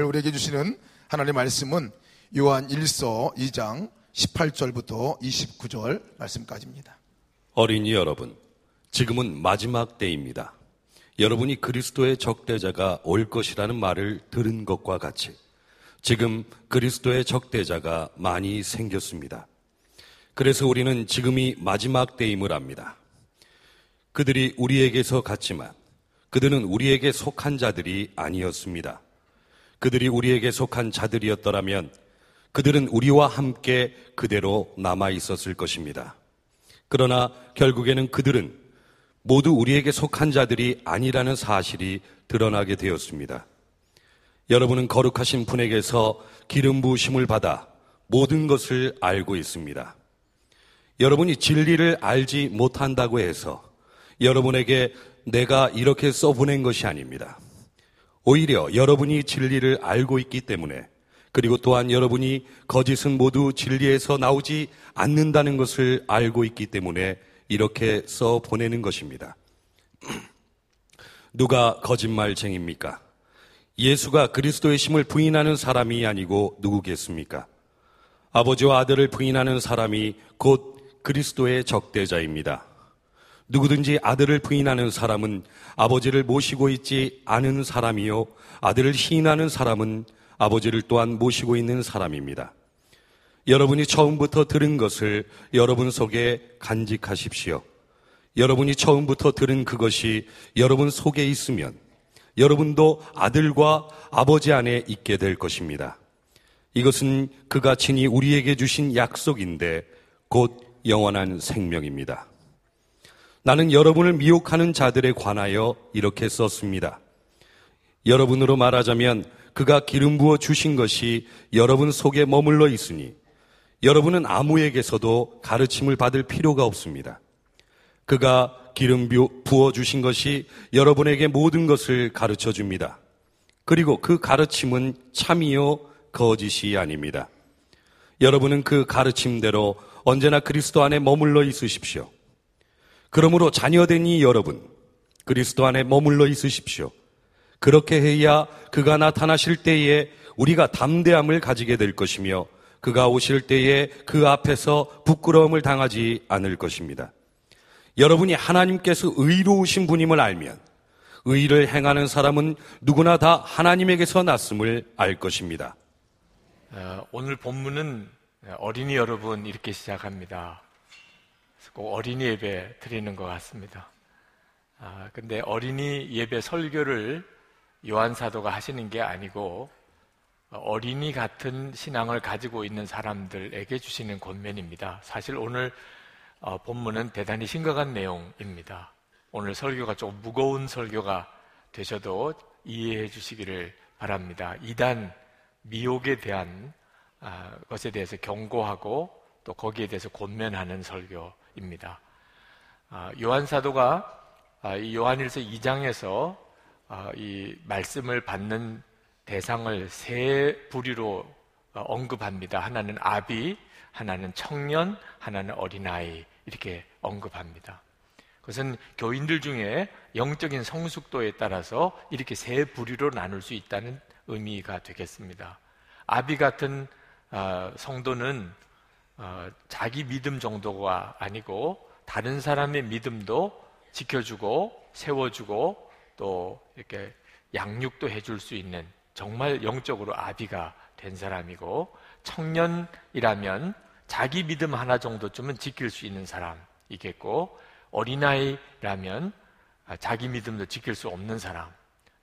우리에게 주시는 하나님의 말씀은 요한 1서 2장 18절부터 29절 말씀까지입니다. 어린이 여러분, 지금은 마지막 때입니다. 여러분이 그리스도의 적대자가 올 것이라는 말을 들은 것과 같이 지금 그리스도의 적대자가 많이 생겼습니다. 그래서 우리는 지금이 마지막 때임을 압니다. 그들이 우리에게서 갔지만 그들은 우리에게 속한 자들이 아니었습니다. 그들이 우리에게 속한 자들이었더라면 그들은 우리와 함께 그대로 남아 있었을 것입니다. 그러나 결국에는 그들은 모두 우리에게 속한 자들이 아니라는 사실이 드러나게 되었습니다. 여러분은 거룩하신 분에게서 기름 부으심을 받아 모든 것을 알고 있습니다. 여러분이 진리를 알지 못한다고 해서 여러분에게 내가 이렇게 써보낸 것이 아닙니다. 오히려 여러분이 진리를 알고 있기 때문에 그리고 또한 여러분이 거짓은 모두 진리에서 나오지 않는다는 것을 알고 있기 때문에 이렇게 써 보내는 것입니다. 누가 거짓말쟁입니까? 예수가 그리스도의 심을 부인하는 사람이 아니고 누구겠습니까? 아버지와 아들을 부인하는 사람이 곧 그리스도의 적대자입니다. 누구든지 아들을 부인하는 사람은 아버지를 모시고 있지 않은 사람이요. 아들을 시인하는 사람은 아버지를 또한 모시고 있는 사람입니다. 여러분이 처음부터 들은 것을 여러분 속에 간직하십시오. 여러분이 처음부터 들은 그것이 여러분 속에 있으면 여러분도 아들과 아버지 안에 있게 될 것입니다. 이것은 그가 친히 우리에게 주신 약속인데 곧 영원한 생명입니다. 나는 여러분을 미혹하는 자들에 관하여 이렇게 썼습니다. 여러분으로 말하자면 그가 기름 부어 주신 것이 여러분 속에 머물러 있으니 여러분은 아무에게서도 가르침을 받을 필요가 없습니다. 그가 기름 부어 주신 것이 여러분에게 모든 것을 가르쳐 줍니다. 그리고 그 가르침은 참이요 거짓이 아닙니다. 여러분은 그 가르침대로 언제나 그리스도 안에 머물러 있으십시오. 그러므로 자녀되니 여러분, 그리스도 안에 머물러 있으십시오. 그렇게 해야 그가 나타나실 때에 우리가 담대함을 가지게 될 것이며 그가 오실 때에 그 앞에서 부끄러움을 당하지 않을 것입니다. 여러분이 하나님께서 의로우신 분임을 알면 의를 행하는 사람은 누구나 다 하나님에게서 났음을 알 것입니다. 어, 오늘 본문은 어린이 여러분 이렇게 시작합니다. 꼭 어린이 예배 드리는 것 같습니다. 아, 근데 어린이 예배 설교를 요한 사도가 하시는 게 아니고 어린이 같은 신앙을 가지고 있는 사람들에게 주시는 권면입니다. 사실 오늘 어, 본문은 대단히 심각한 내용입니다. 오늘 설교가 조금 무거운 설교가 되셔도 이해해 주시기를 바랍니다. 이단 미혹에 대한 아, 것에 대해서 경고하고 또 거기에 대해서 권면하는 설교 입니다. 아, 요한 사도가 아, 이 요한일서 2장에서 이 말씀을 받는 대상을 세 부류로 어, 언급합니다. 하나는 아비, 하나는 청년, 하나는 어린아이 이렇게 언급합니다. 그것은 교인들 중에 영적인 성숙도에 따라서 이렇게 세 부류로 나눌 수 있다는 의미가 되겠습니다. 아비 같은 어, 성도는 어, 자기 믿음 정도가 아니고 다른 사람의 믿음도 지켜주고 세워주고 또 이렇게 양육도 해줄 수 있는 정말 영적으로 아비가 된 사람이고 청년이라면 자기 믿음 하나 정도쯤은 지킬 수 있는 사람이겠고 어린아이라면 자기 믿음도 지킬 수 없는 사람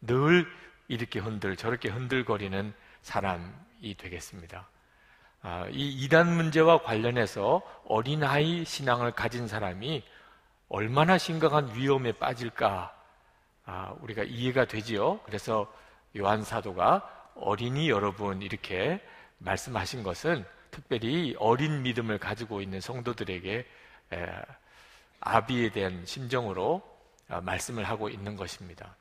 늘 이렇게 흔들 저렇게 흔들거리는 사람이 되겠습니다. 아, 이 이단 문제와 관련해서 어린아이 신앙을 가진 사람이 얼마나 심각한 위험에 빠질까 아, 우리가 이해가 되지요. 그래서 요한 사도가 어린이 여러분 이렇게 말씀하신 것은 특별히 어린 믿음을 가지고 있는 성도들에게 아비에 대한 심정으로 아, 말씀을 하고 있는 것입니다.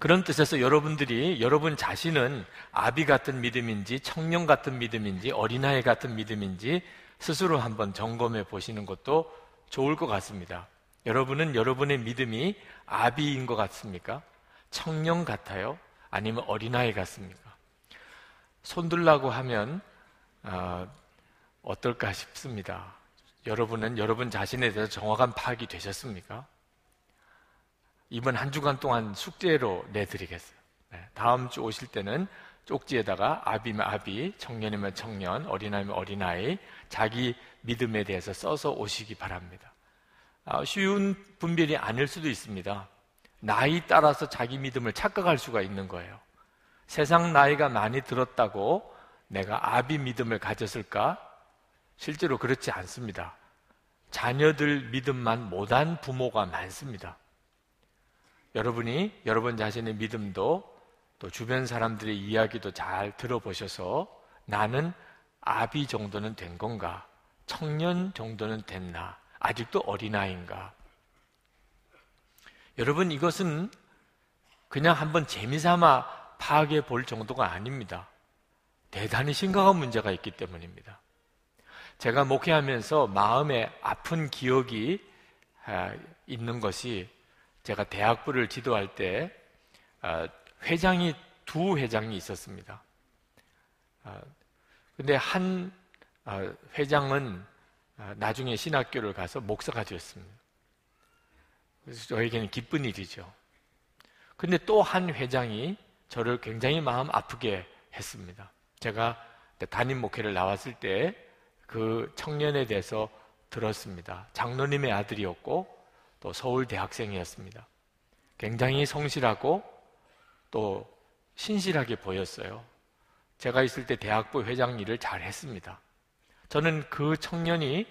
그런 뜻에서 여러분들이 여러분 자신은 아비 같은 믿음인지 청년 같은 믿음인지 어린아이 같은 믿음인지 스스로 한번 점검해 보시는 것도 좋을 것 같습니다. 여러분은 여러분의 믿음이 아비인 것 같습니까? 청년 같아요? 아니면 어린아이 같습니까? 손들라고 하면 어, 어떨까 싶습니다. 여러분은 여러분 자신에 대해서 정확한 파악이 되셨습니까? 이번 한 주간 동안 숙제로 내드리겠어요. 네, 다음 주 오실 때는 쪽지에다가 아비면 아비, 청년이면 청년, 어린아이면 어린아이, 자기 믿음에 대해서 써서 오시기 바랍니다. 아, 쉬운 분별이 아닐 수도 있습니다. 나이 따라서 자기 믿음을 착각할 수가 있는 거예요. 세상 나이가 많이 들었다고 내가 아비 믿음을 가졌을까? 실제로 그렇지 않습니다. 자녀들 믿음만 못한 부모가 많습니다. 여러분이 여러분 자신의 믿음도 또 주변 사람들의 이야기도 잘 들어보셔서 나는 아비 정도는 된 건가? 청년 정도는 됐나? 아직도 어린아이인가? 여러분 이것은 그냥 한번 재미삼아 파악해 볼 정도가 아닙니다. 대단히 심각한 문제가 있기 때문입니다. 제가 목회하면서 마음에 아픈 기억이 아, 있는 것이 제가 대학부를 지도할 때 아, 회장이 두 회장이 있었습니다. 아, 근데 한 회장은 나중에 신학교를 가서 목사가 되었습니다. 그래서 저에게는 기쁜 일이죠. 근데 또 한 회장이 저를 굉장히 마음 아프게 했습니다. 제가 담임 목회를 나왔을 때 그 청년에 대해서 들었습니다. 장로님의 아들이었고 또 서울 대학생이었습니다. 굉장히 성실하고 또 신실하게 보였어요. 제가 있을 때 대학부 회장 일을 잘 했습니다. 저는 그 청년이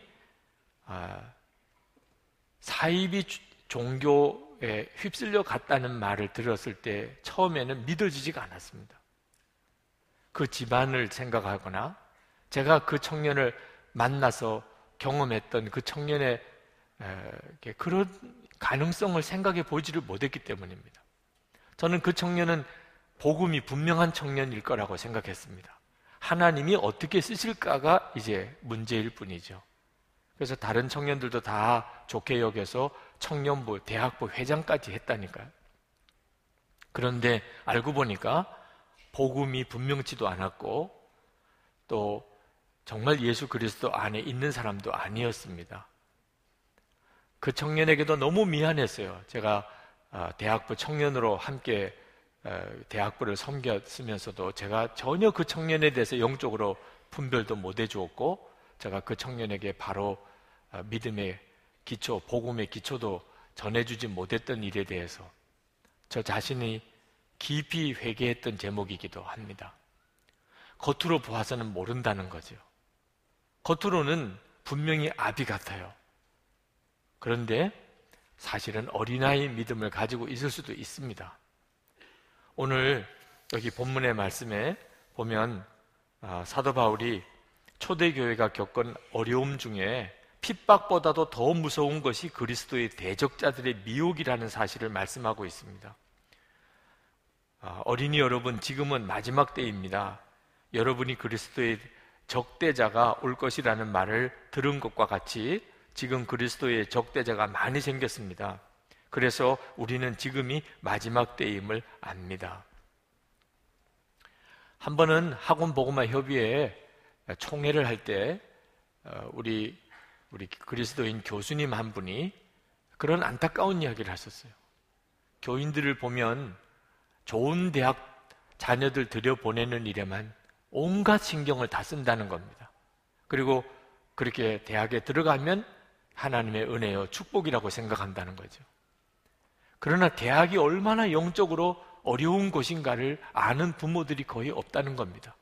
아, 사이비 종교에 휩쓸려 갔다는 말을 들었을 때 처음에는 믿어지지가 않았습니다. 그 집안을 생각하거나 제가 그 청년을 만나서 경험했던 그 청년의 그런 가능성을 생각해 보지를 못했기 때문입니다. 저는 그 청년은 복음이 분명한 청년일 거라고 생각했습니다. 하나님이 어떻게 쓰실까가 이제 문제일 뿐이죠. 그래서 다른 청년들도 다 좋게 여겨서 청년부, 대학부 회장까지 했다니까요. 그런데 알고 보니까 복음이 분명치도 않았고 또 정말 예수 그리스도 안에 있는 사람도 아니었습니다. 그 청년에게도 너무 미안했어요. 제가 아, 대학부 청년으로 함께 대학부를 섬겼으면서도 제가 전혀 그 청년에 대해서 영적으로 분별도 못 해주었고 제가 그 청년에게 바로 아, 믿음의 기초, 복음의 기초도 전해주지 못했던 일에 대해서 저 자신이 깊이 회개했던 제목이기도 합니다. 겉으로 보아서는 모른다는 거죠. 겉으로는 분명히 아비 같아요. 그런데 사실은 어린아이 믿음을 가지고 있을 수도 있습니다. 오늘 여기 본문의 말씀에 보면 아, 사도 바울이 초대교회가 겪은 어려움 중에 핍박보다도 더 무서운 것이 그리스도의 대적자들의 미혹이라는 사실을 말씀하고 있습니다. 아, 어린이 여러분, 지금은 마지막 때입니다. 여러분이 그리스도의 적대자가 올 것이라는 말을 들은 것과 같이 지금 그리스도의 적대자가 많이 생겼습니다. 그래서 우리는 지금이 마지막 때임을 압니다. 한 번은 학원 보고마 협의회 총회를 할때 어, 우리 우리 그리스도인 교수님 한 분이 그런 안타까운 이야기를 하셨어요. 교인들을 보면 좋은 대학 자녀들 들여 보내는 일에만 온갖 신경을 다 쓴다는 겁니다. 그리고 그렇게 대학에 들어가면 하나님의 은혜요 축복이라고 생각한다는 거죠. 그러나 대학이 얼마나 영적으로 어려운 곳인가를 아는 부모들이 거의 없다는 겁니다.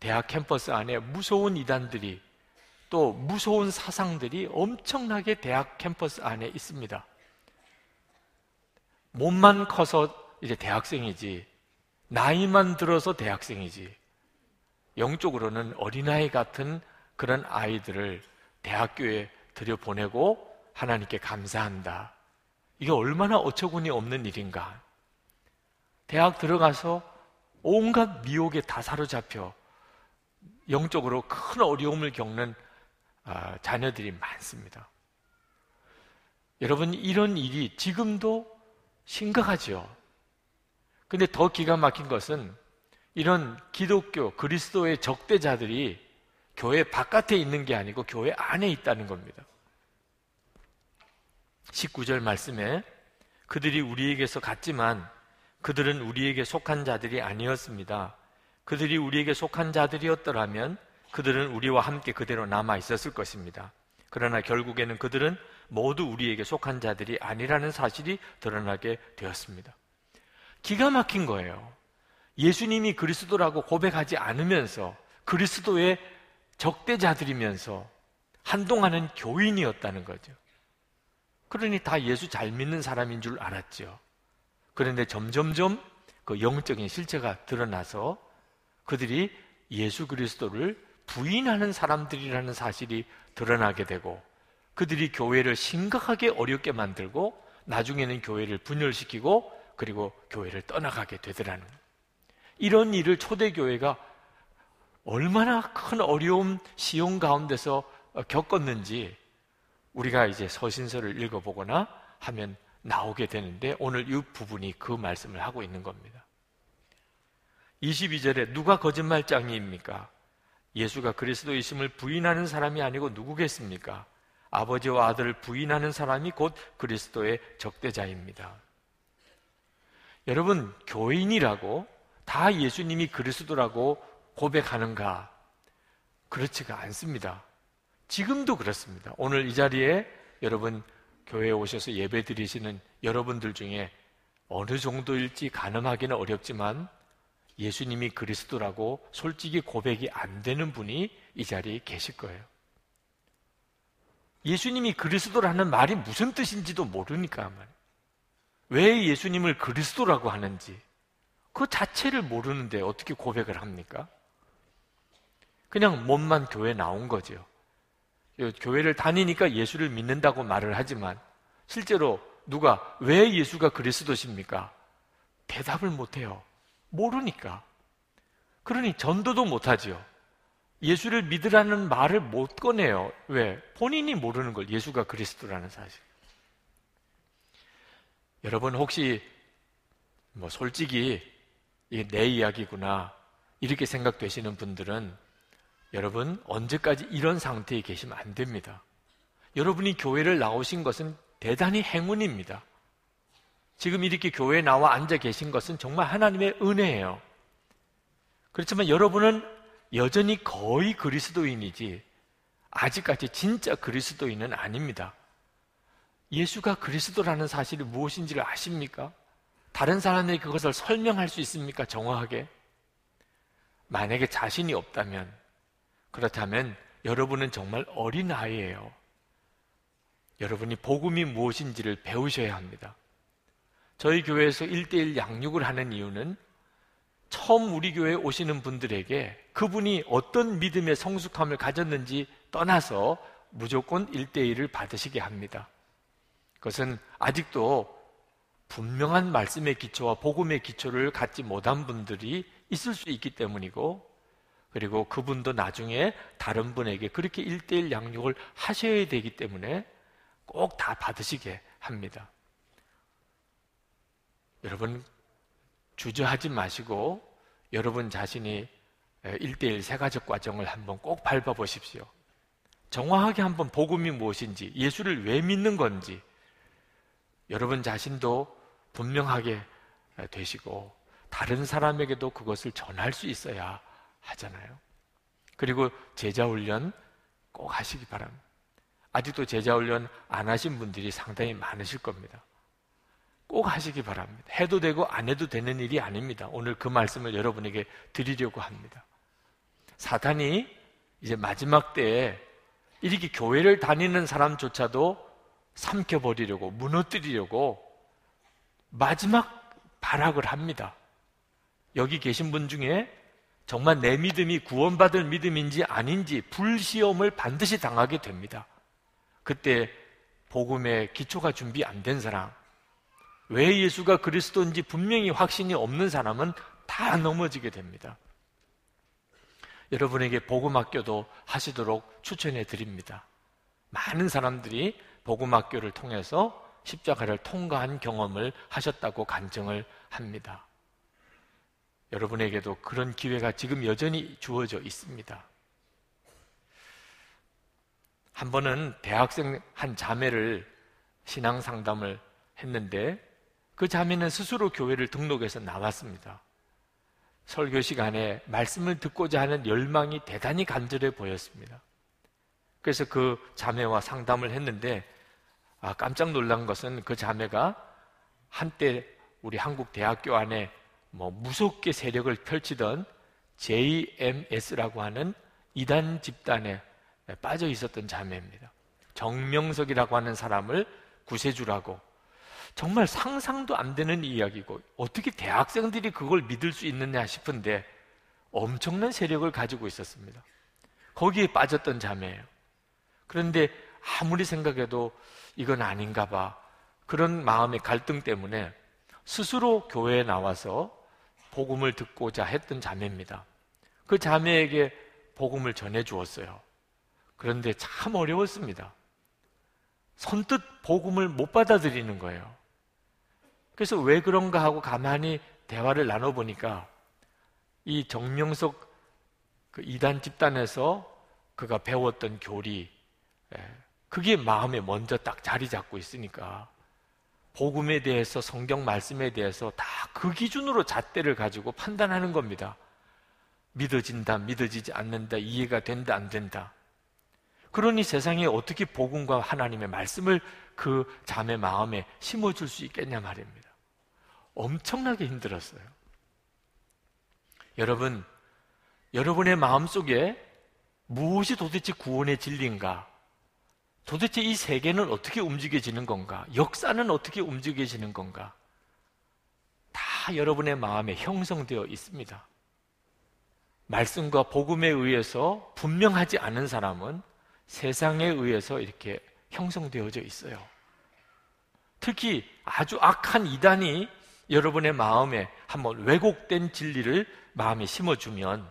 대학 캠퍼스 안에 무서운 이단들이 또 무서운 사상들이 엄청나게 대학 캠퍼스 안에 있습니다. 몸만 커서 이제 대학생이지, 나이만 들어서 대학생이지, 영적으로는 어린아이 같은 그런 아이들을 대학교에 들여보내고 하나님께 감사한다. 이게 얼마나 어처구니 없는 일인가. 대학 들어가서 온갖 미혹에 다 사로잡혀 영적으로 큰 어려움을 겪는 아, 자녀들이 많습니다. 여러분, 이런 일이 지금도 심각하죠. 근데 더 기가 막힌 것은 이런 기독교, 그리스도의 적대자들이 교회 바깥에 있는 게 아니고 교회 안에 있다는 겁니다. 19절 말씀에 그들이 우리에게서 갔지만 그들은 우리에게 속한 자들이 아니었습니다. 그들이 우리에게 속한 자들이었더라면 그들은 우리와 함께 그대로 남아 있었을 것입니다. 그러나 결국에는 그들은 모두 우리에게 속한 자들이 아니라는 사실이 드러나게 되었습니다. 기가 막힌 거예요. 예수님이 그리스도라고 고백하지 않으면서 그리스도의 적대자들이면서 한동안은 교인이었다는 거죠. 그러니 다 예수 잘 믿는 사람인 줄 알았죠. 그런데 점점점 그 영적인 실체가 드러나서 그들이 예수 그리스도를 부인하는 사람들이라는 사실이 드러나게 되고 그들이 교회를 심각하게 어렵게 만들고 나중에는 교회를 분열시키고 그리고 교회를 떠나가게 되더라는 이런 일을 초대교회가 얼마나 큰 어려움, 시험 가운데서 겪었는지 우리가 이제 서신서를 읽어보거나 하면 나오게 되는데 오늘 이 부분이 그 말씀을 하고 있는 겁니다. 22절에 누가 거짓말장이입니까? 예수가 그리스도이심을 부인하는 사람이 아니고 누구겠습니까? 아버지와 아들을 부인하는 사람이 곧 그리스도의 적대자입니다. 여러분, 교인이라고 다 예수님이 그리스도라고 고백하는가? 그렇지가 않습니다. 지금도 그렇습니다. 오늘 이 자리에 여러분 교회에 오셔서 예배 드리시는 여러분들 중에 어느 정도일지 가늠하기는 어렵지만 예수님이 그리스도라고 솔직히 고백이 안 되는 분이 이 자리에 계실 거예요. 예수님이 그리스도라는 말이 무슨 뜻인지도 모르니까 왜 예수님을 그리스도라고 하는지 그 자체를 모르는데 어떻게 고백을 합니까? 그냥 몸만 교회 나온 거죠. 교회를 다니니까 예수를 믿는다고 말을 하지만 실제로 누가 왜 예수가 그리스도십니까? 대답을 못 해요. 모르니까. 그러니 전도도 못 하지요. 예수를 믿으라는 말을 못 꺼내요. 왜? 본인이 모르는 걸 예수가 그리스도라는 사실. 여러분 혹시 뭐 솔직히 이게 내 이야기구나 이렇게 생각되시는 분들은 여러분 언제까지 이런 상태에 계시면 안 됩니다. 여러분이 교회를 나오신 것은 대단히 행운입니다. 지금 이렇게 교회에 나와 앉아 계신 것은 정말 하나님의 은혜예요. 그렇지만 여러분은 여전히 거의 그리스도인이지 아직까지 진짜 그리스도인은 아닙니다. 예수가 그리스도라는 사실이 무엇인지를 아십니까? 다른 사람에게 그것을 설명할 수 있습니까? 정확하게? 만약에 자신이 없다면, 그렇다면 여러분은 정말 어린아이예요. 여러분이 복음이 무엇인지를 배우셔야 합니다. 저희 교회에서 일대일 양육을 하는 이유는 처음 우리 교회에 오시는 분들에게 그분이 어떤 믿음의 성숙함을 가졌는지 떠나서 무조건 일대일을 받으시게 합니다. 그것은 아직도 분명한 말씀의 기초와 복음의 기초를 갖지 못한 분들이 있을 수 있기 때문이고 그리고 그분도 나중에 다른 분에게 그렇게 일대일 양육을 하셔야 되기 때문에 꼭 다 받으시게 합니다. 여러분 주저하지 마시고 여러분 자신이 일대일 세가적 과정을 한번 꼭 밟아보십시오. 정확하게 한번 복음이 무엇인지, 예수를 왜 믿는 건지, 여러분 자신도 분명하게 되시고, 다른 사람에게도 그것을 전할 수 있어야 하잖아요. 그리고 제자훈련 꼭 하시기 바랍니다. 아직도 제자훈련 안 하신 분들이 상당히 많으실 겁니다. 꼭 하시기 바랍니다. 해도 되고 안 해도 되는 일이 아닙니다. 오늘 그 말씀을 여러분에게 드리려고 합니다. 사탄이 이제 마지막 때에 이렇게 교회를 다니는 사람조차도 삼켜버리려고, 무너뜨리려고 마지막 발악을 합니다. 여기 계신 분 중에 정말 내 믿음이 구원받을 믿음인지 아닌지 불시험을 반드시 당하게 됩니다. 그때 복음의 기초가 준비 안 된 사람, 왜 예수가 그리스도인지 분명히 확신이 없는 사람은 다 넘어지게 됩니다. 여러분에게 복음 학교도 하시도록 추천해 드립니다. 많은 사람들이 복음 학교를 통해서 십자가를 통과한 경험을 하셨다고 간증을 합니다. 여러분에게도 그런 기회가 지금 여전히 주어져 있습니다. 한 번은 대학생 한 자매를 신앙 상담을 했는데 그 자매는 스스로 교회를 등록해서 나왔습니다. 설교 시간에 말씀을 듣고자 하는 열망이 대단히 간절해 보였습니다. 그래서 그 자매와 상담을 했는데 아, 깜짝 놀란 것은 그 자매가 한때 우리 한국 대학교 안에 뭐 무섭게 세력을 펼치던 JMS라고 하는 이단 집단에 빠져 있었던 자매입니다. 정명석이라고 하는 사람을 구세주라고 정말 상상도 안 되는 이야기고 어떻게 대학생들이 그걸 믿을 수 있느냐 싶은데 엄청난 세력을 가지고 있었습니다. 거기에 빠졌던 자매예요. 그런데 아무리 생각해도 이건 아닌가 봐. 그런 마음의 갈등 때문에 스스로 교회에 나와서 복음을 듣고자 했던 자매입니다. 그 자매에게 복음을 전해 주었어요. 그런데 참 어려웠습니다. 선뜻 복음을 못 받아들이는 거예요. 그래서 왜 그런가 하고 가만히 대화를 나눠보니까 이 정명석 그 이단 집단에서 그가 배웠던 교리, 예, 그게 마음에 먼저 딱 자리 잡고 있으니까 복음에 대해서 성경 말씀에 대해서 다 그 기준으로 잣대를 가지고 판단하는 겁니다. 믿어진다, 믿어지지 않는다, 이해가 된다, 안 된다. 그러니 세상에 어떻게 복음과 하나님의 말씀을 그 자매 마음에 심어줄 수 있겠냐 말입니다. 엄청나게 힘들었어요. 여러분, 여러분의 마음 속에 무엇이 도대체 구원의 진리인가? 도대체 이 세계는 어떻게 움직여지는 건가? 역사는 어떻게 움직여지는 건가? 다 여러분의 마음에 형성되어 있습니다. 말씀과 복음에 의해서 분명하지 않은 사람은 세상에 의해서 이렇게 형성되어져 있어요. 특히 아주 악한 이단이 여러분의 마음에 한번 왜곡된 진리를 마음에 심어주면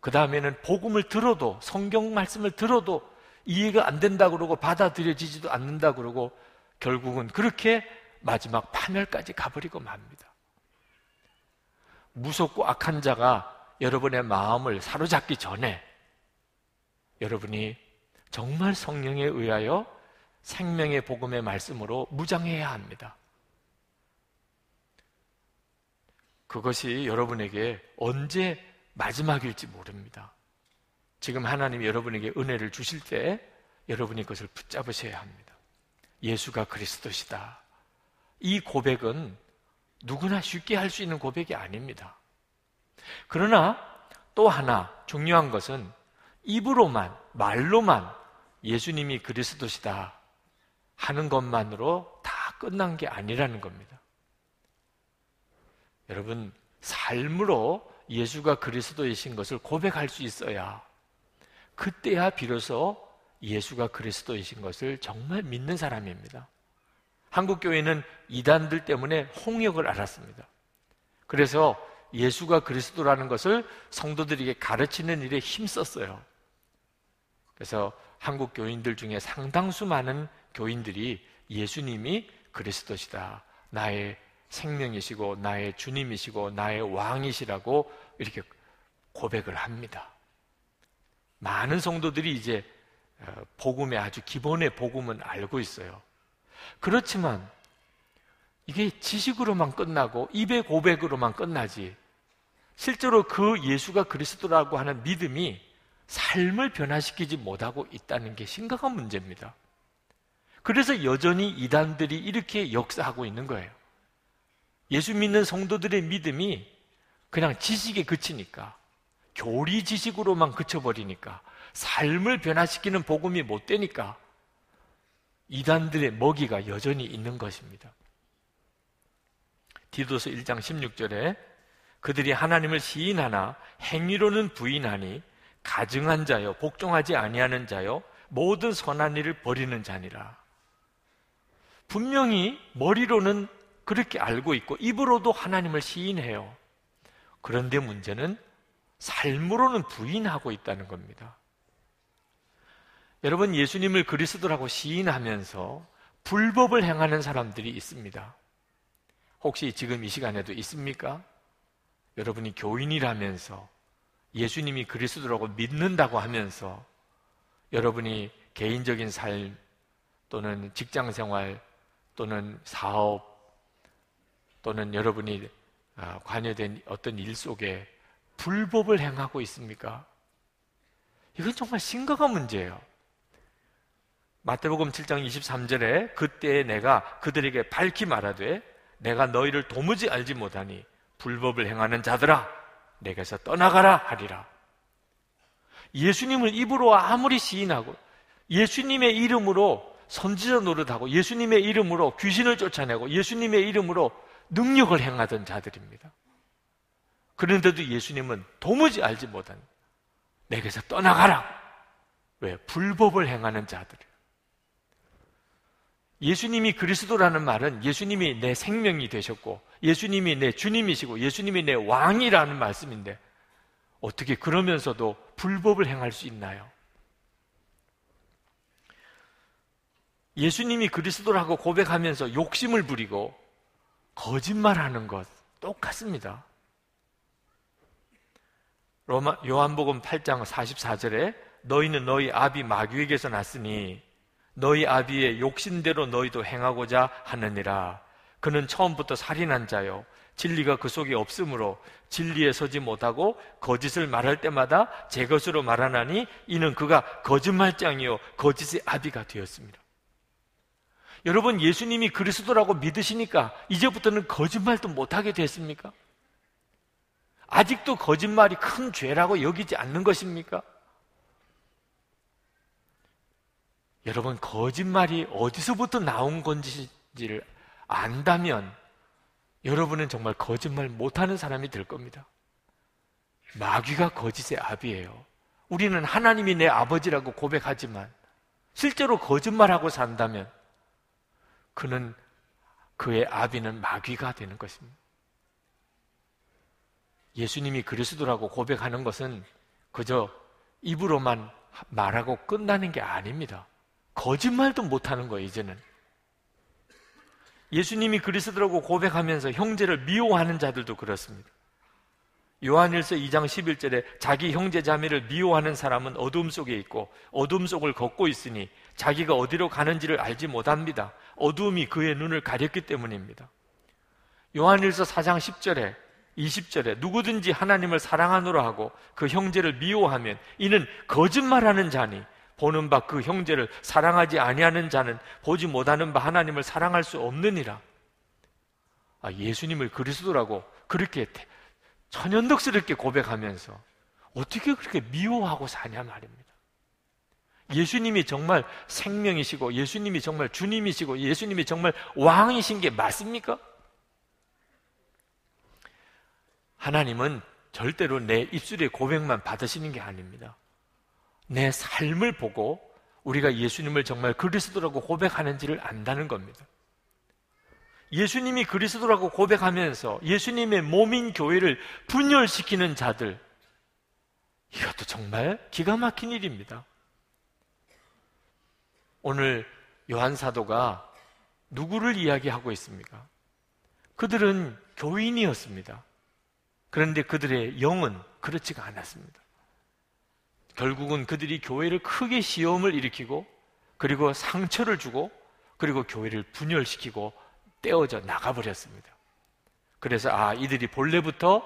그 다음에는 복음을 들어도 성경 말씀을 들어도 이해가 안 된다 그러고 받아들여지지도 않는다 그러고 결국은 그렇게 마지막 파멸까지 가버리고 맙니다. 무섭고 악한 자가 여러분의 마음을 사로잡기 전에 여러분이 정말 성령에 의하여 생명의 복음의 말씀으로 무장해야 합니다. 그것이 여러분에게 언제 마지막일지 모릅니다. 지금 하나님이 여러분에게 은혜를 주실 때 여러분이 그것을 붙잡으셔야 합니다. 예수가 그리스도시다. 이 고백은 누구나 쉽게 할 수 있는 고백이 아닙니다. 그러나 또 하나 중요한 것은 입으로만, 말로만 예수님이 그리스도시다 하는 것만으로 다 끝난 게 아니라는 겁니다. 여러분, 삶으로 예수가 그리스도이신 것을 고백할 수 있어야 그때야 비로소 예수가 그리스도이신 것을 정말 믿는 사람입니다. 한국 교회는 이단들 때문에 홍역을 알았습니다. 그래서 예수가 그리스도라는 것을 성도들에게 가르치는 일에 힘썼어요. 그래서 한국 교인들 중에 상당수 많은 교인들이 예수님이 그리스도시다. 나의 생명이시고 나의 주님이시고 나의 왕이시라고 이렇게 고백을 합니다. 많은 성도들이 이제 어, 복음의 아주 기본의 복음은 알고 있어요. 그렇지만 이게 지식으로만 끝나고 입의 고백으로만 끝나지 실제로 그 예수가 그리스도라고 하는 믿음이 삶을 변화시키지 못하고 있다는 게 심각한 문제입니다. 그래서 여전히 이단들이 이렇게 역사하고 있는 거예요. 예수 믿는 성도들의 믿음이 그냥 지식에 그치니까 교리 지식으로만 그쳐버리니까 삶을 변화시키는 복음이 못 되니까 이단들의 먹이가 여전히 있는 것입니다. 디도서 1장 16절에 그들이 하나님을 시인하나 행위로는 부인하니 가증한 자요 복종하지 아니하는 자요 모든 선한 일을 버리는 자니라. 분명히 머리로는 그렇게 알고 있고 입으로도 하나님을 시인해요. 그런데 문제는 삶으로는 부인하고 있다는 겁니다. 여러분, 예수님을 그리스도라고 시인하면서 불법을 행하는 사람들이 있습니다. 혹시 지금 이 시간에도 있습니까? 여러분이 교인이라면서 예수님이 그리스도라고 믿는다고 하면서 여러분이 개인적인 삶 또는 직장 생활 또는 사업 또는 여러분이 아, 관여된 어떤 일 속에 불법을 행하고 있습니까? 이건 정말 심각한 문제예요. 마태복음 7장 23절에 그때 내가 그들에게 밝히 말하되 내가 너희를 도무지 알지 못하니 불법을 행하는 자들아 내게서 떠나가라 하리라. 예수님을 입으로 아무리 시인하고 예수님의 이름으로 선지자 노릇하고 예수님의 이름으로 귀신을 쫓아내고 예수님의 이름으로 능력을 행하던 자들입니다. 그런데도 예수님은 도무지 알지 못한 내게서 떠나가라. 왜? 불법을 행하는 자들. 예수님이 그리스도라는 말은 예수님이 내 생명이 되셨고 예수님이 내 주님이시고 예수님이 내 왕이라는 말씀인데 어떻게 그러면서도 불법을 행할 수 있나요? 예수님이 그리스도라고 고백하면서 욕심을 부리고 거짓말하는 것 똑같습니다. 로마 요한복음 8장 44절에 너희는 너희 아비 마귀에게서 났으니 너희 아비의 욕심대로 너희도 행하고자 하느니라. 그는 처음부터 살인한 자요. 진리가 그 속에 없으므로 진리에 서지 못하고 거짓을 말할 때마다 제 것으로 말하나니 이는 그가 거짓말장이요 거짓의 아비가 되었습니다. 여러분 예수님이 그리스도라고 믿으시니까 이제부터는 거짓말도 못하게 됐습니까? 아직도 거짓말이 큰 죄라고 여기지 않는 것입니까? 여러분, 거짓말이 어디서부터 나온 건지를 안다면 여러분은 정말 거짓말 못하는 사람이 될 겁니다. 마귀가 거짓의 아비예요. 우리는 하나님이 내 아버지라고 고백하지만 실제로 거짓말하고 산다면 그는 그의 아비는 마귀가 되는 것입니다. 예수님이 그리스도라고 고백하는 것은 그저 입으로만 말하고 끝나는 게 아닙니다. 거짓말도 못하는 거예요, 이제는. 예수님이 그리스도라고 고백하면서 형제를 미워하는 자들도 그렇습니다. 요한일서 2장 11절에 자기 형제 자매를 미워하는 사람은 어둠 속에 있고 어둠 속을 걷고 있으니 자기가 어디로 가는지를 알지 못합니다. 어둠이 그의 눈을 가렸기 때문입니다. 요한일서 4장 10절에 20절에 누구든지 하나님을 사랑하노라 하고 그 형제를 미워하면 이는 거짓말하는 자니 보는 바 그 형제를 사랑하지 아니하는 자는 보지 못하는 바 하나님을 사랑할 수 없느니라. 아, 예수님을 그리스도라고 그렇게 천연덕스럽게 고백하면서 어떻게 그렇게 미워하고 사냐 말입니다. 예수님이 정말 생명이시고 예수님이 정말 주님이시고 예수님이 정말 왕이신 게 맞습니까? 하나님은 절대로 내 입술의 고백만 받으시는 게 아닙니다. 내 삶을 보고 우리가 예수님을 정말 그리스도라고 고백하는지를 안다는 겁니다. 예수님이 그리스도라고 고백하면서 예수님의 몸인 교회를 분열시키는 자들, 이것도 정말 기가 막힌 일입니다. 오늘 요한 사도가 누구를 이야기하고 있습니까? 그들은 교인이었습니다. 그런데 그들의 영은 그렇지가 않았습니다. 결국은 그들이 교회를 크게 시험을 일으키고 그리고 상처를 주고 그리고 교회를 분열시키고 떼어져 나가버렸습니다. 그래서 아, 이들이 본래부터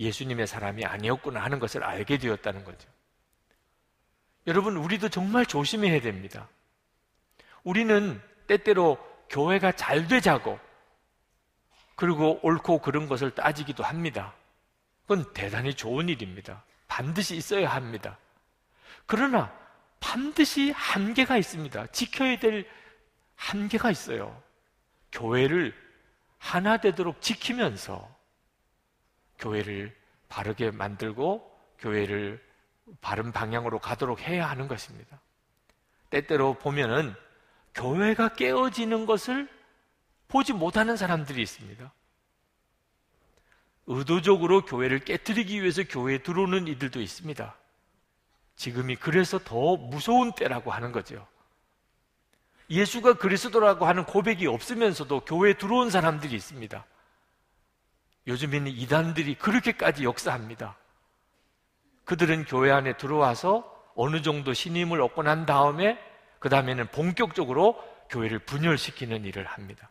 예수님의 사람이 아니었구나 하는 것을 알게 되었다는 거죠. 여러분, 우리도 정말 조심해야 됩니다. 우리는 때때로 교회가 잘 되자고 그리고 옳고 그른 것을 따지기도 합니다. 그건 대단히 좋은 일입니다. 반드시 있어야 합니다. 그러나 반드시 한계가 있습니다. 지켜야 될 한계가 있어요. 교회를 하나 되도록 지키면서 교회를 바르게 만들고 교회를 바른 방향으로 가도록 해야 하는 것입니다. 때때로 보면은 교회가 깨어지는 것을 보지 못하는 사람들이 있습니다. 의도적으로 교회를 깨뜨리기 위해서 교회에 들어오는 이들도 있습니다. 지금이 그래서 더 무서운 때라고 하는 거죠. 예수가 그리스도라고 하는 고백이 없으면서도 교회에 들어온 사람들이 있습니다. 요즘에는 이단들이 그렇게까지 역사합니다. 그들은 교회 안에 들어와서 어느 정도 신임을 얻고 난 다음에 그 다음에는 본격적으로 교회를 분열시키는 일을 합니다.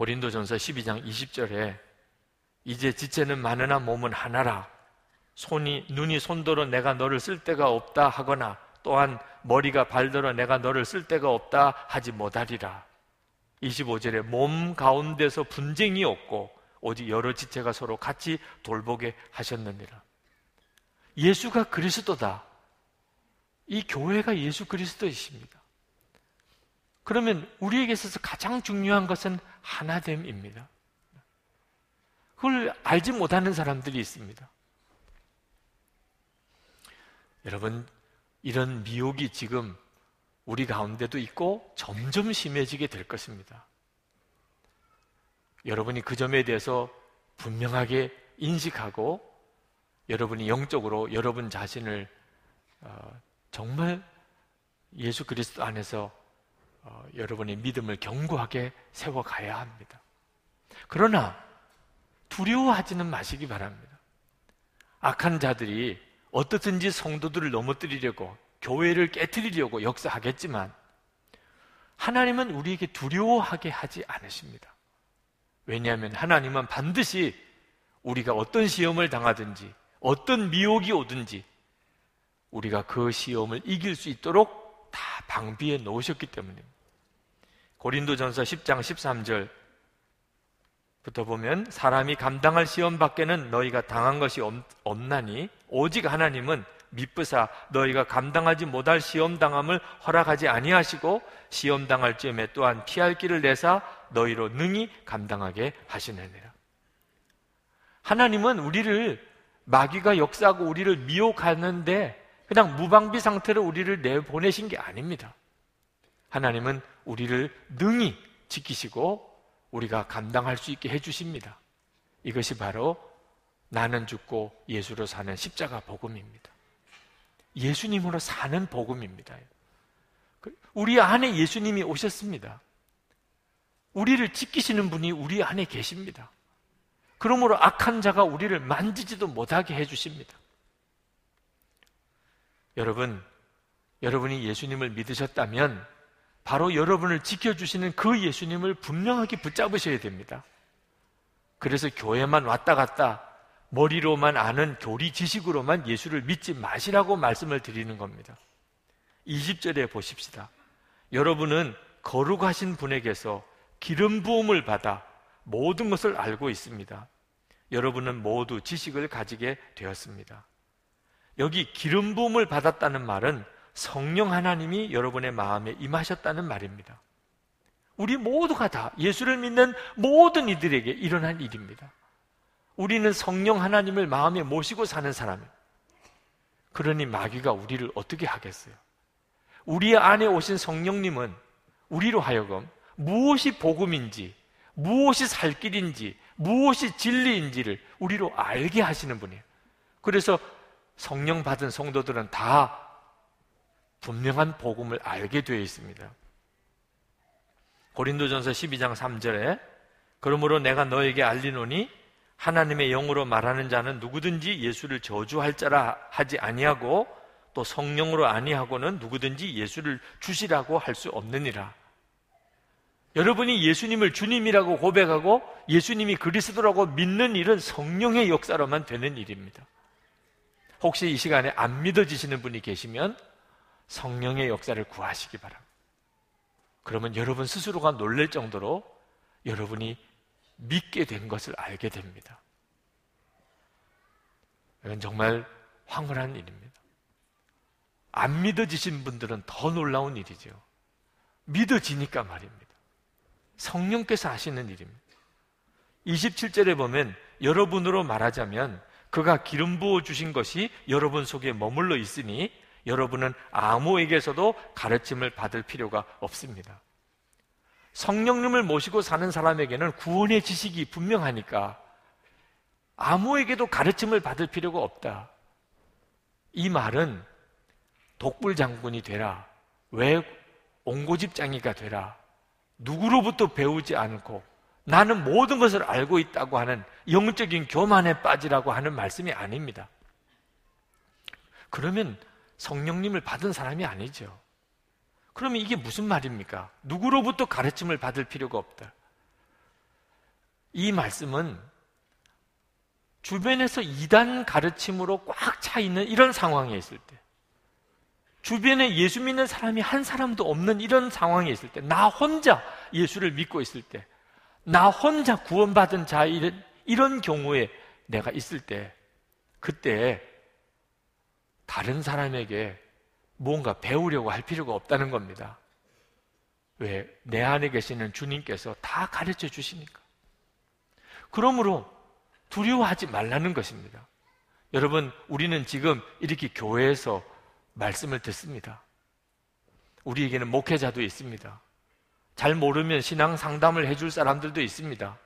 고린도전서 12장 20절에 이제 지체는 많으나 몸은 하나라 손이 눈이 손더러 내가 너를 쓸 데가 없다 하거나 또한 머리가 발더러 내가 너를 쓸 데가 없다 하지 못하리라. 25절에 몸 가운데서 분쟁이 없고 오직 여러 지체가 서로 같이 돌보게 하셨느니라. 예수가 그리스도다. 이 교회가 예수 그리스도이십니다. 그러면 우리에게 있어서 가장 중요한 것은 하나됨입니다. 그걸 알지 못하는 사람들이 있습니다. 여러분, 이런 미혹이 지금 우리 가운데도 있고 점점 심해지게 될 것입니다. 여러분이 그 점에 대해서 분명하게 인식하고 여러분이 영적으로 여러분 자신을 어, 정말 예수 그리스도 안에서 어, 여러분의 믿음을 견고하게 세워가야 합니다. 그러나 두려워하지는 마시기 바랍니다. 악한 자들이 어떻든지 성도들을 넘어뜨리려고 교회를 깨뜨리려고 역사하겠지만 하나님은 우리에게 두려워하게 하지 않으십니다. 왜냐하면 하나님은 반드시 우리가 어떤 시험을 당하든지 어떤 미혹이 오든지 우리가 그 시험을 이길 수 있도록 다 방비해 놓으셨기 때문입니다. 고린도전서 10장 13절부터 보면 사람이 감당할 시험 밖에는 너희가 당한 것이 없나니 오직 하나님은 미쁘사 너희가 감당하지 못할 시험 당함을 허락하지 아니하시고 시험 당할 즈음에 또한 피할 길을 내사 너희로 능히 감당하게 하시느니라. 하나님은 우리를 마귀가 역사하고 우리를 미혹하는데 그냥 무방비 상태로 우리를 내보내신 게 아닙니다. 하나님은 우리를 능히 지키시고 우리가 감당할 수 있게 해주십니다. 이것이 바로 나는 죽고 예수로 사는 십자가 복음입니다. 예수님으로 사는 복음입니다. 그 우리 안에 예수님이 오셨습니다. 우리를 지키시는 분이 우리 안에 계십니다. 그러므로 악한 자가 우리를 만지지도 못하게 해주십니다. 여러분, 여러분이 예수님을 믿으셨다면 바로 여러분을 지켜주시는 그 예수님을 분명하게 붙잡으셔야 됩니다. 그래서 교회만 왔다 갔다 머리로만 아는 교리 지식으로만 예수를 믿지 마시라고 말씀을 드리는 겁니다. 20절에 보십시다. 여러분은 거룩하신 분에게서 기름 부음을 받아 모든 것을 알고 있습니다. 여러분은 모두 지식을 가지게 되었습니다. 여기 기름 부음을 받았다는 말은 성령 하나님이 여러분의 마음에 임하셨다는 말입니다. 우리 모두가 다 예수를 믿는 모든 이들에게 일어난 일입니다. 우리는 성령 하나님을 마음에 모시고 사는 사람이에요. 그러니 마귀가 우리를 어떻게 하겠어요? 우리 안에 오신 성령님은 우리로 하여금 무엇이 복음인지, 무엇이 살 길인지, 무엇이 진리인지를 우리로 알게 하시는 분이에요. 그래서 성령 받은 성도들은 다 분명한 복음을 알게 되어 있습니다. 고린도전서 12장 3절에 그러므로 내가 너에게 알리노니 하나님의 영으로 말하는 자는 누구든지 예수를 저주할 자라 하지 아니하고 또 성령으로 아니하고는 누구든지 예수를 주시라고 할 수 없느니라. 여러분이 예수님을 주님이라고 고백하고 예수님이 그리스도라고 믿는 일은 성령의 역사로만 되는 일입니다. 혹시 이 시간에 안 믿어지시는 분이 계시면 성령의 역사를 구하시기 바랍니다. 그러면 여러분 스스로가 놀랄 정도로 여러분이 믿게 된 것을 알게 됩니다. 이건 정말 황홀한 일입니다. 안 믿어지신 분들은 더 놀라운 일이죠. 믿어지니까 말입니다. 성령께서 하시는 일입니다. 27절에 보면 여러분으로 말하자면 그가 기름 부어 주신 것이 여러분 속에 머물러 있으니 여러분은 아무에게서도 가르침을 받을 필요가 없습니다. 성령님을 모시고 사는 사람에게는 구원의 지식이 분명하니까 아무에게도 가르침을 받을 필요가 없다. 이 말은 독불 장군이 되라. 왜 옹고집장이가 되라. 누구로부터 배우지 않고 나는 모든 것을 알고 있다고 하는 영적인 교만에 빠지라고 하는 말씀이 아닙니다. 그러면 성령님을 받은 사람이 아니죠. 그러면 이게 무슨 말입니까? 누구로부터 가르침을 받을 필요가 없다. 이 말씀은 주변에서 이단 가르침으로 꽉 차 있는 이런 상황에 있을 때, 주변에 예수 믿는 사람이 한 사람도 없는 이런 상황에 있을 때, 나 혼자 예수를 믿고 있을 때, 나 혼자 구원받은 자, 이런, 이런 경우에 내가 있을 때, 그때 다른 사람에게 무언가 배우려고 할 필요가 없다는 겁니다. 왜? 내 안에 계시는 주님께서 다 가르쳐 주시니까. 그러므로 두려워하지 말라는 것입니다. 여러분, 우리는 지금 이렇게 교회에서 말씀을 듣습니다. 우리에게는 목회자도 있습니다. 잘 모르면 신앙 상담을 해줄 사람들도 있습니다.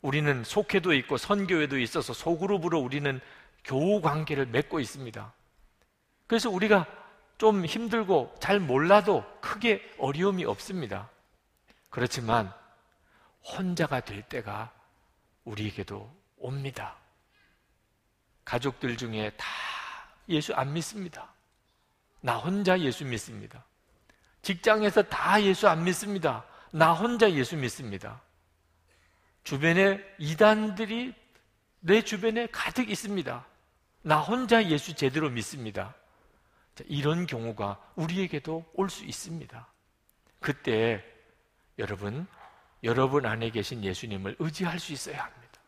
우리는 속회도 있고 선교회도 있어서 소그룹으로 우리는 교우 관계를 맺고 있습니다. 그래서 우리가 좀 힘들고 잘 몰라도 크게 어려움이 없습니다. 그렇지만 혼자가 될 때가 우리에게도 옵니다. 가족들 중에 다 예수 안 믿습니다. 나 혼자 예수 믿습니다. 직장에서 다 예수 안 믿습니다. 나 혼자 예수 믿습니다. 주변에 이단들이 내 주변에 가득 있습니다. 나 혼자 예수 제대로 믿습니다. 이런 경우가 우리에게도 올 수 있습니다. 그때 여러분, 여러분 안에 계신 예수님을 의지할 수 있어야 합니다.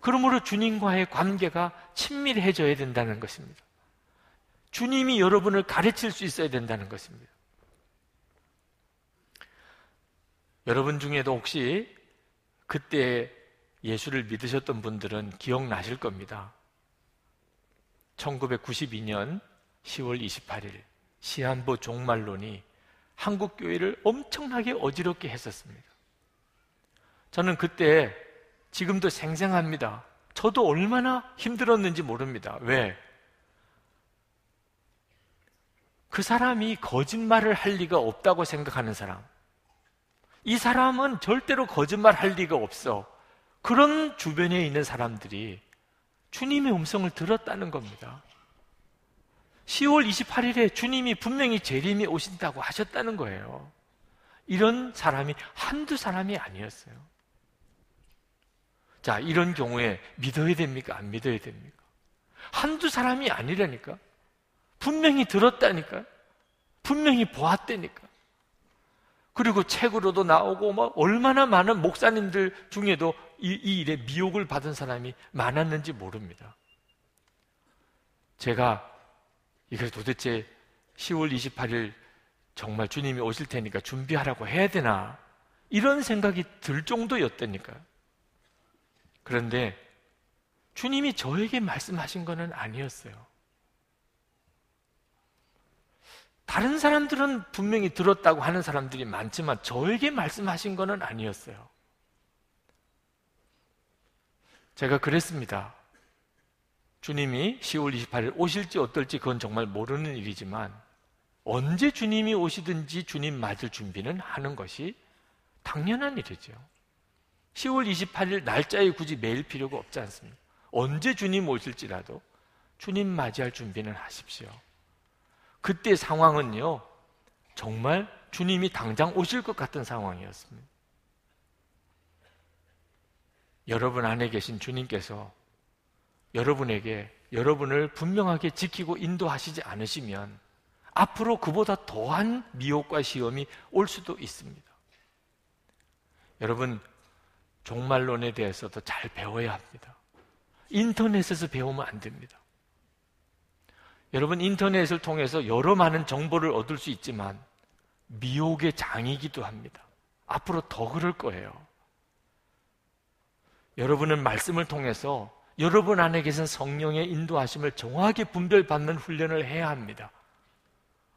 그러므로 주님과의 관계가 친밀해져야 된다는 것입니다. 주님이 여러분을 가르칠 수 있어야 된다는 것입니다. 여러분 중에도 혹시 그때 예수를 믿으셨던 분들은 기억나실 겁니다. 1992년 10월 28일 시한부 종말론이 한국 교회를 엄청나게 어지럽게 했었습니다. 저는 그때 지금도 생생합니다. 저도 얼마나 힘들었는지 모릅니다. 왜? 그 사람이 거짓말을 할 리가 없다고 생각하는 사람. 이 사람은 절대로 거짓말 할 리가 없어. 그런 주변에 있는 사람들이 주님의 음성을 들었다는 겁니다. 10월 28일에 주님이 분명히 재림이 오신다고 하셨다는 거예요. 이런 사람이 한두 사람이 아니었어요. 자, 이런 경우에 믿어야 됩니까? 안 믿어야 됩니까? 한두 사람이 아니라니까. 분명히 들었다니까. 분명히 보았다니까. 그리고 책으로도 나오고 뭐 얼마나 많은 목사님들 중에도 이, 이 일에 미혹을 받은 사람이 많았는지 모릅니다. 제가 이걸 도대체 10월 28일 정말 주님이 오실 테니까 준비하라고 해야 되나 이런 생각이 들 정도였다니까요. 그런데 주님이 저에게 말씀하신 것은 아니었어요. 다른 사람들은 분명히 들었다고 하는 사람들이 많지만 저에게 말씀하신 것은 아니었어요. 제가 그랬습니다. 주님이 10월 28일 오실지 어떨지 그건 정말 모르는 일이지만 언제 주님이 오시든지 주님 맞을 준비는 하는 것이 당연한 일이죠. 10월 28일 날짜에 굳이 매일 필요가 없지 않습니다. 언제 주님 오실지라도 주님 맞이할 준비는 하십시오. 그때 상황은요, 정말 주님이 당장 오실 것 같은 상황이었습니다. 여러분 안에 계신 주님께서 여러분에게 여러분을 분명하게 지키고 인도하시지 않으시면 앞으로 그보다 더한 미혹과 시험이 올 수도 있습니다. 여러분, 종말론에 대해서도 잘 배워야 합니다. 인터넷에서 배우면 안 됩니다. 여러분, 인터넷을 통해서 여러 많은 정보를 얻을 수 있지만 미혹의 장이기도 합니다. 앞으로 더 그럴 거예요. 여러분은 말씀을 통해서 여러분 안에 계신 성령의 인도하심을 정확하게 분별받는 훈련을 해야 합니다.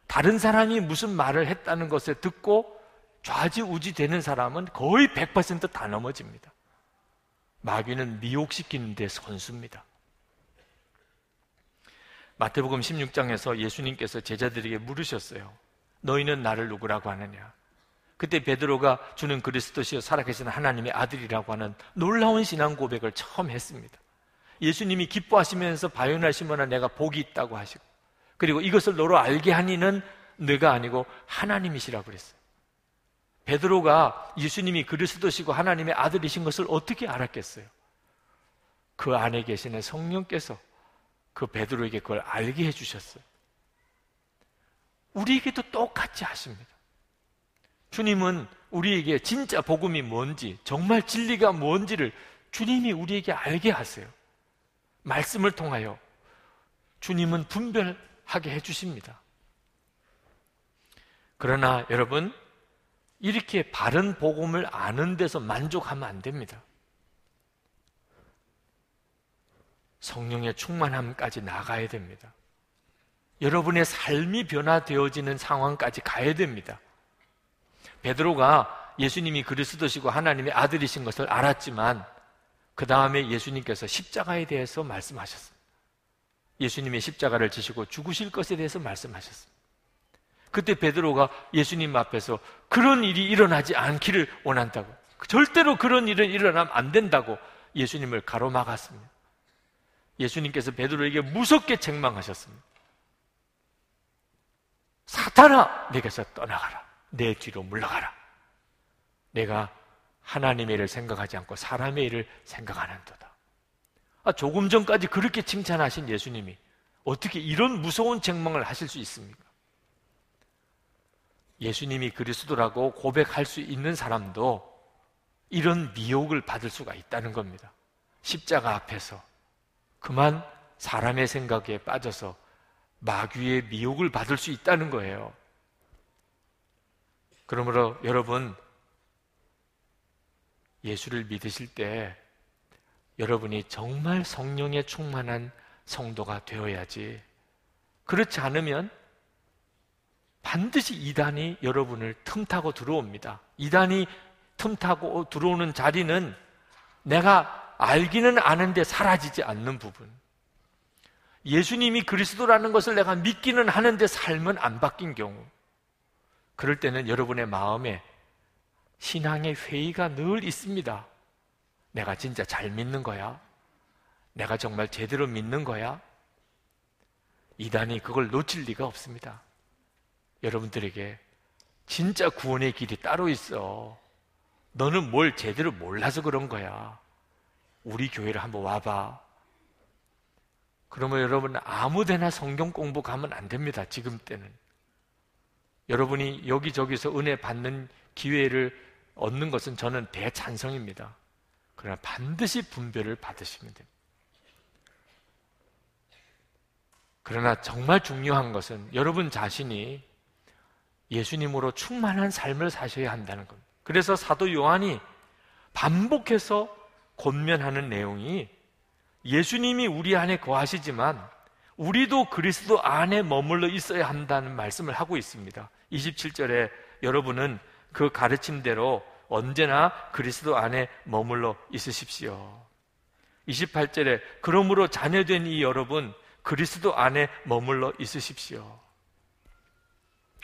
다른 사람이 무슨 말을 했다는 것을 듣고 좌지우지 되는 사람은 거의 100%다 넘어집니다. 마귀는 미혹시키는 데 선수입니다. 마태복음 16장에서 예수님께서 제자들에게 물으셨어요. 너희는 나를 누구라고 하느냐? 그때 베드로가 주는 그리스도시요 살아계신 하나님의 아들이라고 하는 놀라운 신앙 고백을 처음 했습니다. 예수님이 기뻐하시면서 시몬아 내가 복이 있다고 하시고 그리고 이것을 너로 알게 하니는 내가 아니고 하나님이시라고 그랬어요. 베드로가 예수님이 그리스도시고 하나님의 아들이신 것을 어떻게 알았겠어요? 그 안에 계시는 성령께서 그 베드로에게 그걸 알게 해주셨어요. 우리에게도 똑같이 하십니다. 주님은 우리에게 진짜 복음이 뭔지, 정말 진리가 뭔지를 주님이 우리에게 알게 하세요. 말씀을 통하여 주님은 분별하게 해주십니다. 그러나 여러분, 이렇게 바른 복음을 아는 데서 만족하면 안 됩니다. 성령의 충만함까지 나가야 됩니다. 여러분의 삶이 변화되어지는 상황까지 가야 됩니다. 베드로가 예수님이 그리스도시고 하나님의 아들이신 것을 알았지만 그 다음에 예수님께서 십자가에 대해서 말씀하셨습니다. 예수님의 십자가를 지시고 죽으실 것에 대해서 말씀하셨습니다. 그때 베드로가 예수님 앞에서 그런 일이 일어나지 않기를 원한다고 절대로 그런 일은 일어나면 안 된다고 예수님을 가로막았습니다. 예수님께서 베드로에게 무섭게 책망하셨습니다. 사탄아, 내게서 떠나가라. 내 뒤로 물러가라. 내가 하나님의 일을 생각하지 않고 사람의 일을 생각하는도다. 아, 조금 전까지 그렇게 칭찬하신 예수님이 어떻게 이런 무서운 책망을 하실 수 있습니까? 예수님이 그리스도라고 고백할 수 있는 사람도 이런 미혹을 받을 수가 있다는 겁니다. 십자가 앞에서 그만 사람의 생각에 빠져서 마귀의 미혹을 받을 수 있다는 거예요. 그러므로 여러분, 예수를 믿으실 때 여러분이 정말 성령에 충만한 성도가 되어야지. 그렇지 않으면 반드시 이단이 여러분을 틈타고 들어옵니다. 이단이 틈타고 들어오는 자리는 내가 알기는 아는데 사라지지 않는 부분. 예수님이 그리스도라는 것을 내가 믿기는 하는데 삶은 안 바뀐 경우. 그럴 때는 여러분의 마음에 신앙의 회의가 늘 있습니다. 내가 진짜 잘 믿는 거야? 내가 정말 제대로 믿는 거야? 이단이 그걸 놓칠 리가 없습니다. 여러분들에게 진짜 구원의 길이 따로 있어. 너는 뭘 제대로 몰라서 그런 거야. 우리 교회를 한번 와봐. 그러면 여러분 아무 데나 성경 공부 가면 안 됩니다. 지금 때는. 여러분이 여기저기서 은혜 받는 기회를 얻는 것은 저는 대찬성입니다. 그러나 반드시 분별을 받으시면 됩니다. 그러나 정말 중요한 것은 여러분 자신이 예수님으로 충만한 삶을 사셔야 한다는 겁니다. 그래서 사도 요한이 반복해서 권면하는 내용이 예수님이 우리 안에 거하시지만 우리도 그리스도 안에 머물러 있어야 한다는 말씀을 하고 있습니다. 27절에 여러분은 그 가르침대로 언제나 그리스도 안에 머물러 있으십시오. 28절에 그러므로 자녀된 이 여러분 그리스도 안에 머물러 있으십시오.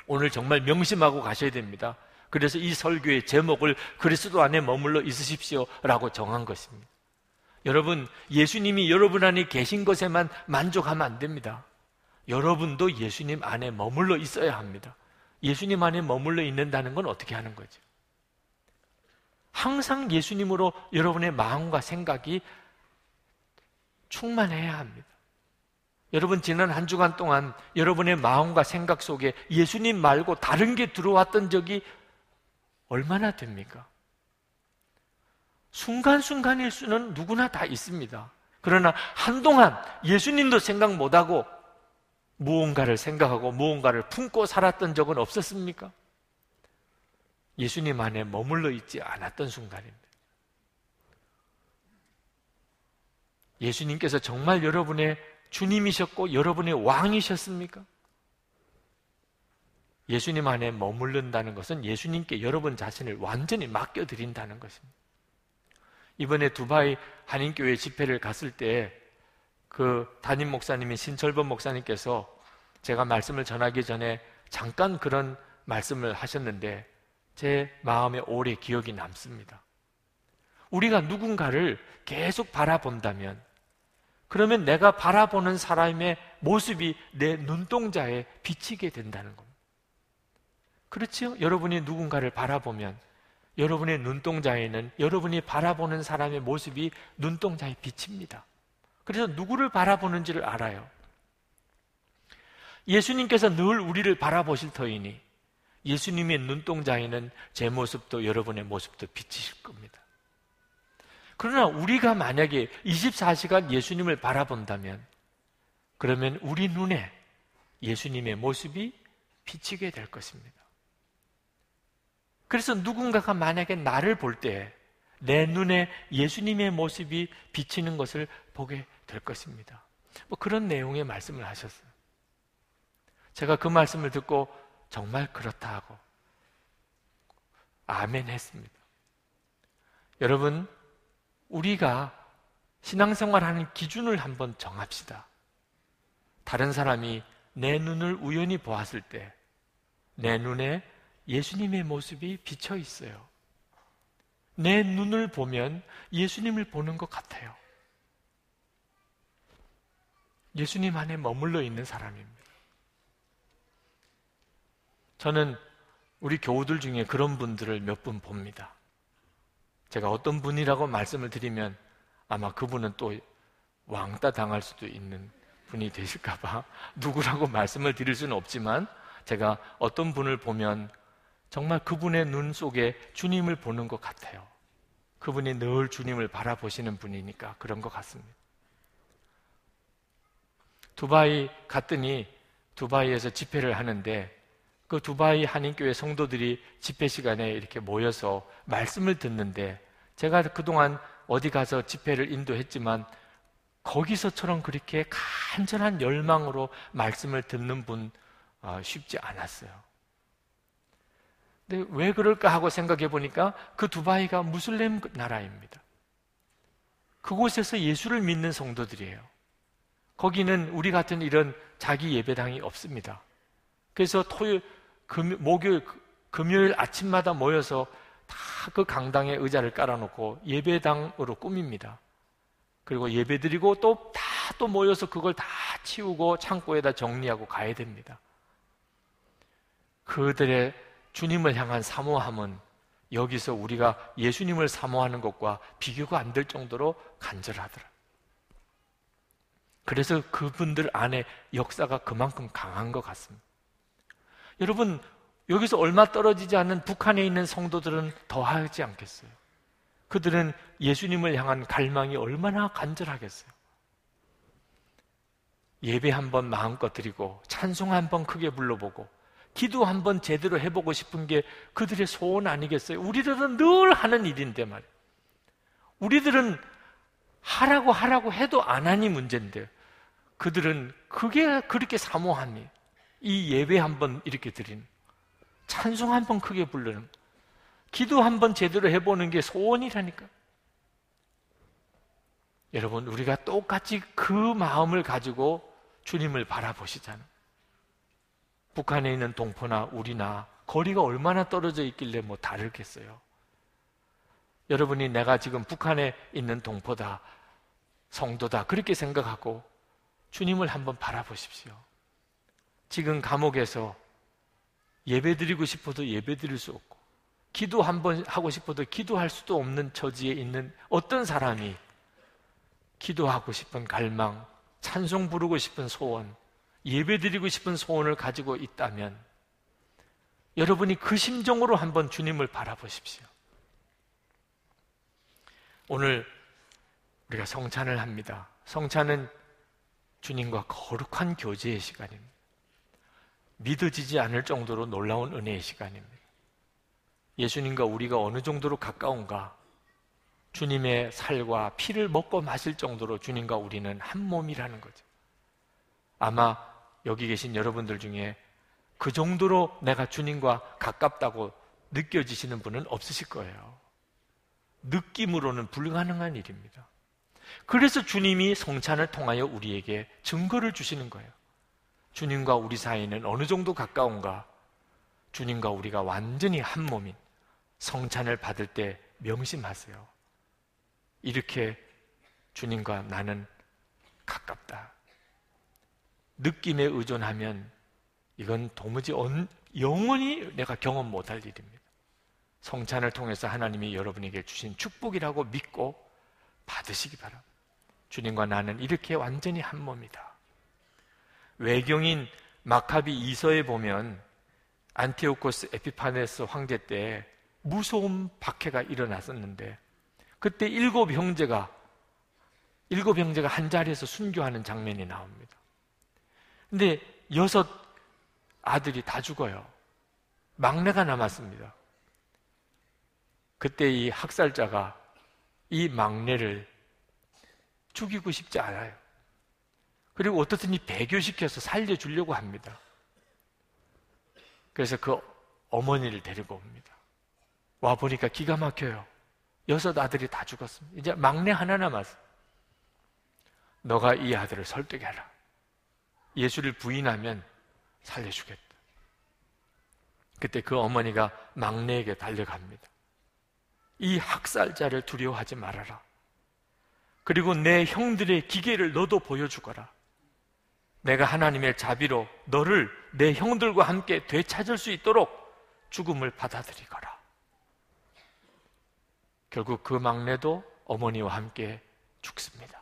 오늘 정말 명심하고 가셔야 됩니다. 그래서 이 설교의 제목을 그리스도 안에 머물러 있으십시오 라고 정한 것입니다. 여러분, 예수님이 여러분 안에 계신 것에만 만족하면 안 됩니다. 여러분도 예수님 안에 머물러 있어야 합니다. 예수님 안에 머물러 있는다는 건 어떻게 하는 거죠? 항상 예수님으로 여러분의 마음과 생각이 충만해야 합니다. 여러분, 지난 한 주간 동안 여러분의 마음과 생각 속에 예수님 말고 다른 게 들어왔던 적이 얼마나 됩니까? 순간순간일 수는 누구나 다 있습니다. 그러나 한동안 예수님도 생각 못하고 무언가를 생각하고 무언가를 품고 살았던 적은 없었습니까? 예수님 안에 머물러 있지 않았던 순간입니다. 예수님께서 정말 여러분의 주님이셨고 여러분의 왕이셨습니까? 예수님 안에 머물른다는 것은 예수님께 여러분 자신을 완전히 맡겨드린다는 것입니다. 이번에 두바이 한인교회 집회를 갔을 때 그 담임 목사님인 신철범 목사님께서 제가 말씀을 전하기 전에 잠깐 그런 말씀을 하셨는데 제 마음에 오래 기억이 남습니다. 우리가 누군가를 계속 바라본다면 그러면 내가 바라보는 사람의 모습이 내 눈동자에 비치게 된다는 겁니다. 그렇죠? 여러분이 누군가를 바라보면 여러분의 눈동자에는 여러분이 바라보는 사람의 모습이 눈동자에 비칩니다. 그래서 누구를 바라보는지를 알아요. 예수님께서 늘 우리를 바라보실 터이니 예수님의 눈동자에는 제 모습도 여러분의 모습도 비치실 겁니다. 그러나 우리가 만약에 24시간 예수님을 바라본다면 그러면 우리 눈에 예수님의 모습이 비치게 될 것입니다. 그래서 누군가가 만약에 나를 볼 때 내 눈에 예수님의 모습이 비치는 것을 보게 될 것입니다. 뭐 그런 내용의 말씀을 하셨어요. 제가 그 말씀을 듣고 정말 그렇다 하고 아멘 했습니다. 여러분, 우리가 신앙생활 하는 기준을 한번 정합시다. 다른 사람이 내 눈을 우연히 보았을 때 내 눈에 예수님의 모습이 비쳐 있어요. 내 눈을 보면 예수님을 보는 것 같아요. 예수님 안에 머물러 있는 사람입니다. 저는 우리 교우들 중에 그런 분들을 몇 분 봅니다. 제가 어떤 분이라고 말씀을 드리면 아마 그분은 또 왕따 당할 수도 있는 분이 되실까봐 누구라고 말씀을 드릴 수는 없지만 제가 어떤 분을 보면 정말 그분의 눈 속에 주님을 보는 것 같아요. 그분이 늘 주님을 바라보시는 분이니까 그런 것 같습니다. 두바이 갔더니 두바이에서 집회를 하는데 그 두바이 한인교회 성도들이 집회 시간에 이렇게 모여서 말씀을 듣는데 제가 그동안 어디 가서 집회를 인도했지만 거기서처럼 그렇게 간절한 열망으로 말씀을 듣는 분 어, 쉽지 않았어요. 근데 왜 그럴까 하고 생각해 보니까 그 두바이가 무슬림 나라입니다. 그곳에서 예수를 믿는 성도들이에요. 거기는 우리 같은 이런 자기 예배당이 없습니다. 그래서 토요일, 금, 목요일, 금요일 아침마다 모여서 다 그 강당에 의자를 깔아놓고 예배당으로 꾸밉니다. 그리고 예배 드리고 또 다 또 모여서 그걸 다 치우고 창고에다 정리하고 가야 됩니다. 그들의 주님을 향한 사모함은 여기서 우리가 예수님을 사모하는 것과 비교가 안 될 정도로 간절하더라. 그래서 그분들 안에 역사가 그만큼 강한 것 같습니다. 여러분, 여기서 얼마 떨어지지 않는 북한에 있는 성도들은 더 하지 않겠어요? 그들은 예수님을 향한 갈망이 얼마나 간절하겠어요? 예배 한번 마음껏 드리고, 찬송 한번 크게 불러보고, 기도 한번 제대로 해보고 싶은 게 그들의 소원 아니겠어요? 우리들은 늘 하는 일인데 말이에요. 우리들은 하라고 하라고 해도 안 하니 문제인데 그들은 그게 그렇게 사모하니 이 예배 한번 이렇게 드리는 찬송 한번 크게 부르는 기도 한번 제대로 해보는 게 소원이라니까 여러분 우리가 똑같이 그 마음을 가지고 주님을 바라보시잖아요 북한에 있는 동포나 우리나 거리가 얼마나 떨어져 있길래 뭐 다르겠어요 여러분이 내가 지금 북한에 있는 동포다 성도다. 그렇게 생각하고 주님을 한번 바라보십시오. 지금 감옥에서 예배 드리고 싶어도 예배 드릴 수 없고, 기도 한번 하고 싶어도 기도할 수도 없는 처지에 있는 어떤 사람이 기도하고 싶은 갈망, 찬송 부르고 싶은 소원, 예배 드리고 싶은 소원을 가지고 있다면 여러분이 그 심정으로 한번 주님을 바라보십시오. 오늘 우리가 성찬을 합니다. 성찬은 주님과 거룩한 교제의 시간입니다. 믿어지지 않을 정도로 놀라운 은혜의 시간입니다. 예수님과 우리가 어느 정도로 가까운가? 주님의 살과 피를 먹고 마실 정도로 주님과 우리는 한 몸이라는 거죠. 아마 여기 계신 여러분들 중에 그 정도로 내가 주님과 가깝다고 느껴지시는 분은 없으실 거예요. 느낌으로는 불가능한 일입니다. 그래서 주님이 성찬을 통하여 우리에게 증거를 주시는 거예요. 주님과 우리 사이는 어느 정도 가까운가? 주님과 우리가 완전히 한 몸인, 성찬을 받을 때 명심하세요. 이렇게 주님과 나는 가깝다. 느낌에 의존하면 이건 도무지 영원히 내가 경험 못할 일입니다. 성찬을 통해서 하나님이 여러분에게 주신 축복이라고 믿고 받으시기 바랍니다. 주님과 나는 이렇게 완전히 한 몸이다. 외경인 마카비 이서에 보면 안티오코스 에피파네스 황제 때 무서운 박해가 일어났었는데 그때 일곱 형제가 일곱 형제가 한 자리에서 순교하는 장면이 나옵니다. 근데 여섯 아들이 다 죽어요. 막내가 남았습니다. 그때 이 학살자가 이 막내를 죽이고 싶지 않아요. 그리고 어떻든지 배교시켜서 살려주려고 합니다. 그래서 그 어머니를 데리고 옵니다. 와 보니까 기가 막혀요. 여섯 아들이 다 죽었습니다. 이제 막내 하나 남았어. 너가 이 아들을 설득해라. 예수를 부인하면 살려주겠다. 그때 그 어머니가 막내에게 달려갑니다. 이 학살자를 두려워하지 말아라. 그리고 내 형들의 기계를 너도 보여주거라. 내가 하나님의 자비로 너를 내 형들과 함께 되찾을 수 있도록 죽음을 받아들이거라. 결국 그 막내도 어머니와 함께 죽습니다.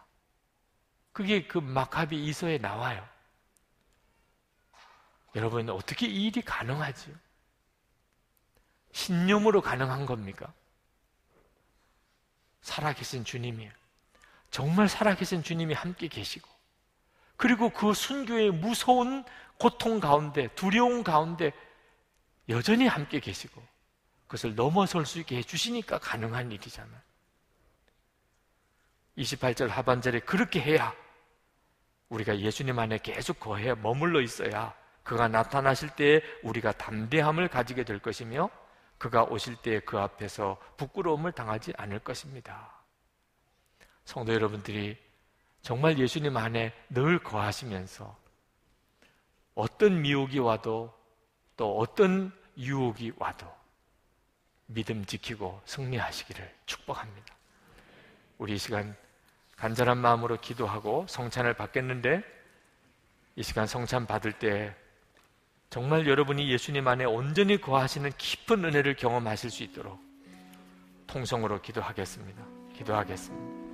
그게 그 마카비 이서에 나와요. 여러분, 어떻게 이 일이 가능하지요? 신념으로 가능한 겁니까? 살아계신 주님이에요. 정말 살아계신 주님이 함께 계시고, 그리고 그 순교의 무서운 고통 가운데, 두려움 가운데 여전히 함께 계시고, 그것을 넘어설 수 있게 해주시니까 가능한 일이잖아요. 28절 하반절에 그렇게 해야 우리가 예수님 안에 계속 거해 머물러 있어야 그가 나타나실 때 우리가 담대함을 가지게 될 것이며 그가 오실 때그 앞에서 부끄러움을 당하지 않을 것입니다. 성도 여러분들이 정말 예수님 안에 늘 거하시면서 어떤 미혹이 와도 또 어떤 유혹이 와도 믿음 지키고 승리하시기를 축복합니다. 우리 이 시간 간절한 마음으로 기도하고 성찬을 받겠는데 이 시간 성찬 받을 때 정말 여러분이 예수님 안에 온전히 거하시는 깊은 은혜를 경험하실 수 있도록 통성으로 기도하겠습니다. 기도하겠습니다.